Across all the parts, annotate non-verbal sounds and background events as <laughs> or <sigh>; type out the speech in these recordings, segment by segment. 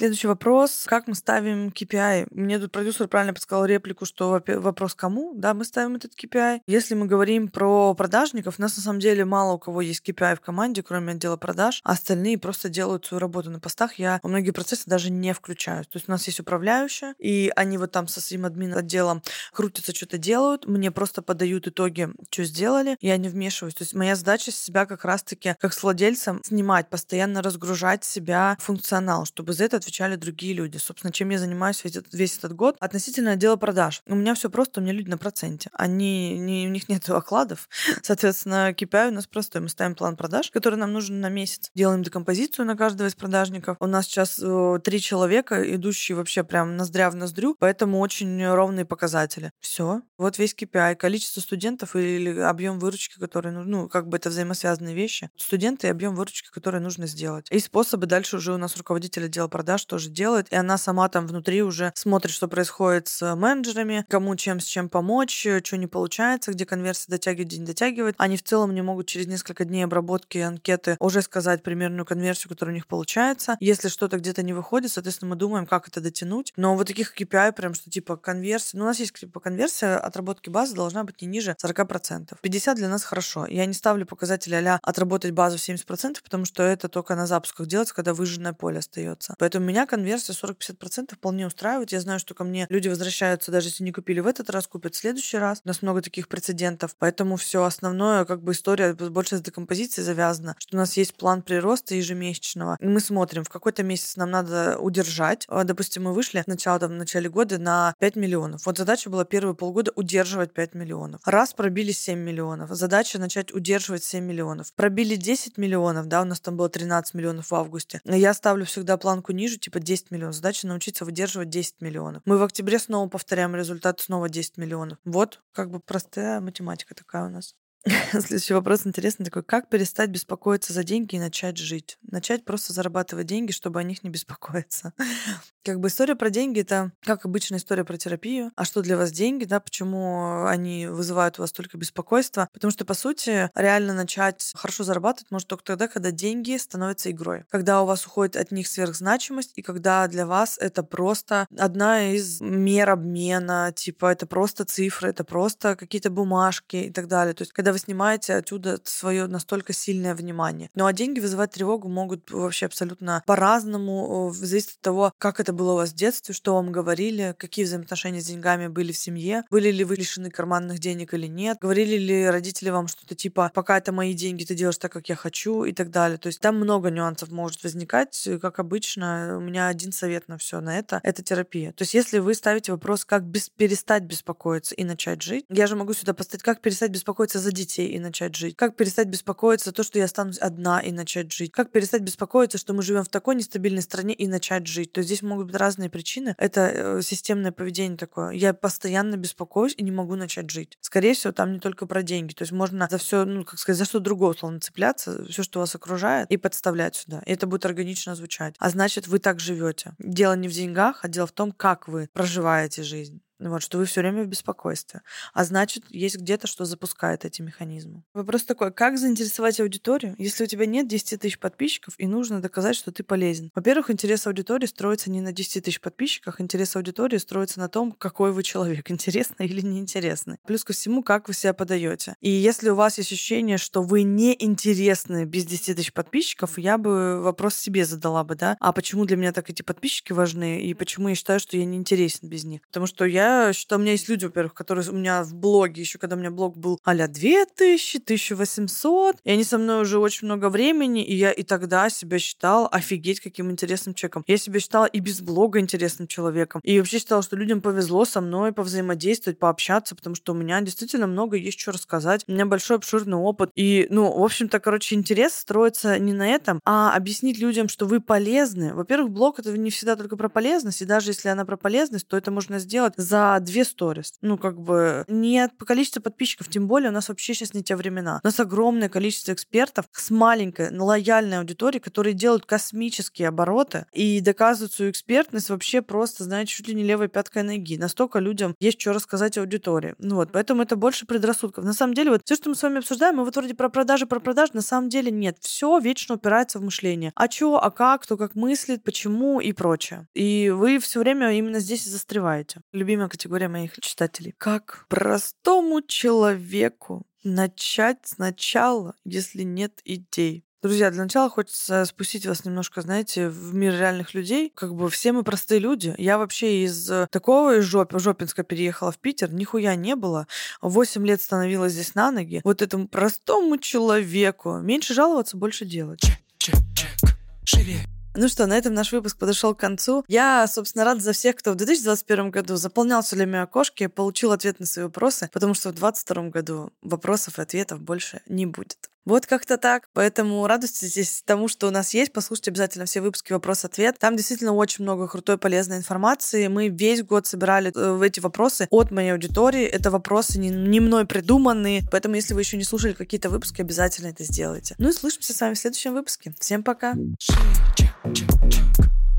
Следующий вопрос. Как мы ставим KPI? Мне тут продюсер правильно подсказал реплику, что вопрос кому? Да, мы ставим этот KPI. Если мы говорим про продажников, у нас на самом деле мало у кого есть KPI в команде, кроме отдела продаж, а остальные просто делают свою работу на постах. Я многие процессы даже не включаю. То есть у нас есть управляющая, и они вот там со своим админ отделом крутятся, что-то делают, мне просто подают итоги, что сделали, я не вмешиваюсь. То есть моя задача себя как раз-таки, как с владельцем, снимать, постоянно разгружать себя функционал, чтобы за это отвечали другие люди. Собственно, чем я занимаюсь весь этот, весь этот год относительно отдела продаж. У меня все просто, у меня люди на проценте. Они, не, у них нет окладов. <laughs> Соответственно, KPI у нас простой. Мы ставим план продаж, который нам нужен на месяц. Делаем декомпозицию на каждого из продажников. У нас сейчас э, три человека, идущие вообще прям ноздря в ноздрю, поэтому очень ровные показатели. Все. Вот весь KPI. Количество студентов или объем выручки, который, ну, ну, как бы это взаимосвязанные вещи. Студенты и объем выручки, который нужно сделать. И способы дальше уже у нас руководитель отдела продаж тоже делает, и она сама там внутри уже смотрит, что происходит с менеджерами, кому чем с чем помочь, что не получается, где конверсия дотягивает, где не дотягивает. Они в целом не могут через несколько дней обработки анкеты уже сказать примерную конверсию, которая у них получается. Если что-то где-то не выходит, соответственно, мы думаем, как это дотянуть. Но вот таких KPI прям, что типа конверсия, ну, у нас есть типа конверсия отработки базы должна быть не ниже 40%. 50 для нас хорошо. Я не ставлю показатели а отработать базу в 70%, потому что это только на запусках делается, когда выжженное поле остается. Поэтому меня конверсия 40-50% вполне устраивает. Я знаю, что ко мне люди возвращаются, даже если не купили в этот раз, купят в следующий раз. У нас много таких прецедентов. Поэтому все основное, как бы история больше с декомпозицией завязана, что у нас есть план прироста ежемесячного. И мы смотрим, в какой-то месяц нам надо удержать. А, Допустим, мы вышли сначала там, в начале года на 5 миллионов. Вот задача была первые полгода удерживать 5 миллионов. Раз пробили 7 миллионов. Задача начать удерживать 7 миллионов. Пробили 10 миллионов, да, у нас там было 13 миллионов в августе. Я ставлю всегда планку ниже, типа 10 миллионов. Задача научиться выдерживать 10 миллионов. Мы в октябре снова повторяем результат, снова 10 миллионов. Вот как бы простая математика такая у нас. <laughs> Следующий вопрос интересный такой. Как перестать беспокоиться за деньги и начать жить? Начать просто зарабатывать деньги, чтобы о них не беспокоиться. <laughs> Как бы история про деньги — это, как обычная история про терапию. А что для вас деньги, да, почему они вызывают у вас только беспокойство? Потому что, по сути, реально начать хорошо зарабатывать может только тогда, когда деньги становятся игрой. Когда у вас уходит от них сверхзначимость, и когда для вас это просто одна из мер обмена, типа это просто цифры, это просто какие-то бумажки и так далее. То есть, когда вы снимаете отсюда свое настолько сильное внимание. Ну а деньги вызывать тревогу могут вообще абсолютно по-разному, э, зависит от того, как это было у вас в детстве, что вам говорили, какие взаимоотношения с деньгами были в семье, были ли вы лишены карманных денег или нет, говорили ли родители вам что-то типа «пока это мои деньги, ты делаешь так, как я хочу» и так далее. То есть там много нюансов может возникать. Как обычно, у меня один совет на все на это — это терапия. То есть если вы ставите вопрос, как без, перестать беспокоиться и начать жить, я же могу сюда поставить, как перестать беспокоиться за детей и начать жить, как перестать беспокоиться то, что я останусь одна и начать жить, как перестать беспокоиться, что мы живем в такой нестабильной стране и начать жить. То есть здесь могут быть разные причины. Это э, системное поведение такое. Я постоянно беспокоюсь и не могу начать жить. Скорее всего, там не только про деньги. То есть можно за все, ну, как сказать, за что другое, условно, цепляться, все, что вас окружает, и подставлять сюда. И это будет органично звучать. А значит, вы так живете. Дело не в деньгах, а дело в том, как вы проживаете жизнь. Вот, что вы все время в беспокойстве. А значит, есть где-то, что запускает эти механизмы. Вопрос такой, как заинтересовать аудиторию, если у тебя нет 10 тысяч подписчиков и нужно доказать, что ты полезен? Во-первых, интерес аудитории строится не на 10 тысяч подписчиках, интерес аудитории строится на том, какой вы человек, <laughs> интересный или неинтересный. Плюс ко всему, как вы себя подаете. И если у вас есть ощущение, что вы не интересны без 10 тысяч подписчиков, я бы вопрос себе задала бы, да, а почему для меня так эти подписчики важны, и почему я считаю, что я не интересен без них? Потому что я считаю, у меня есть люди, во-первых, которые у меня в блоге, еще когда у меня блог был а-ля 2000, 1800, и они со мной уже очень много времени, и я и тогда себя считала офигеть каким интересным человеком. Я себя считала и без блога интересным человеком. И вообще считала, что людям повезло со мной повзаимодействовать, пообщаться, потому что у меня действительно много есть что рассказать. У меня большой обширный опыт. И, ну, в общем-то, короче, интерес строится не на этом, а объяснить людям, что вы полезны. Во-первых, блог это не всегда только про полезность, и даже если она про полезность, то это можно сделать за две сторис. Ну, как бы, не по количеству подписчиков, тем более у нас вообще сейчас не те времена. У нас огромное количество экспертов с маленькой, лояльной аудиторией, которые делают космические обороты и доказывают свою экспертность вообще просто, знаете, чуть ли не левой пяткой ноги. Настолько людям есть что рассказать аудитории. Ну вот, поэтому это больше предрассудков. На самом деле, вот все, что мы с вами обсуждаем, мы вот вроде про продажи, про продажи, на самом деле нет. Все вечно упирается в мышление. А чё, а как, кто как мыслит, почему и прочее. И вы все время именно здесь и застреваете. Любимая категория моих читателей. Как простому человеку начать сначала, если нет идей. Друзья, для начала хочется спустить вас немножко, знаете, в мир реальных людей. Как бы все мы простые люди. Я вообще из такого из жоп, Жопинска переехала в Питер, нихуя не было. Восемь лет становилась здесь на ноги. Вот этому простому человеку меньше жаловаться, больше делать. Чек, чек, чек. Живее. Ну что, на этом наш выпуск подошел к концу. Я, собственно, рада за всех, кто в 2021 году заполнял солями окошки, получил ответ на свои вопросы, потому что в 2022 году вопросов и ответов больше не будет. Вот как-то так. Поэтому радуйтесь тому, что у нас есть. Послушайте обязательно все выпуски «Вопрос-ответ». Там действительно очень много крутой, полезной информации. Мы весь год собирали э, эти вопросы от моей аудитории. Это вопросы не, не мной придуманные. Поэтому, если вы еще не слушали какие-то выпуски, обязательно это сделайте. Ну и слышимся с вами в следующем выпуске. Всем пока. Шире, чек, чек, чек.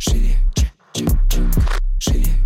Шире, чек, чек, чек.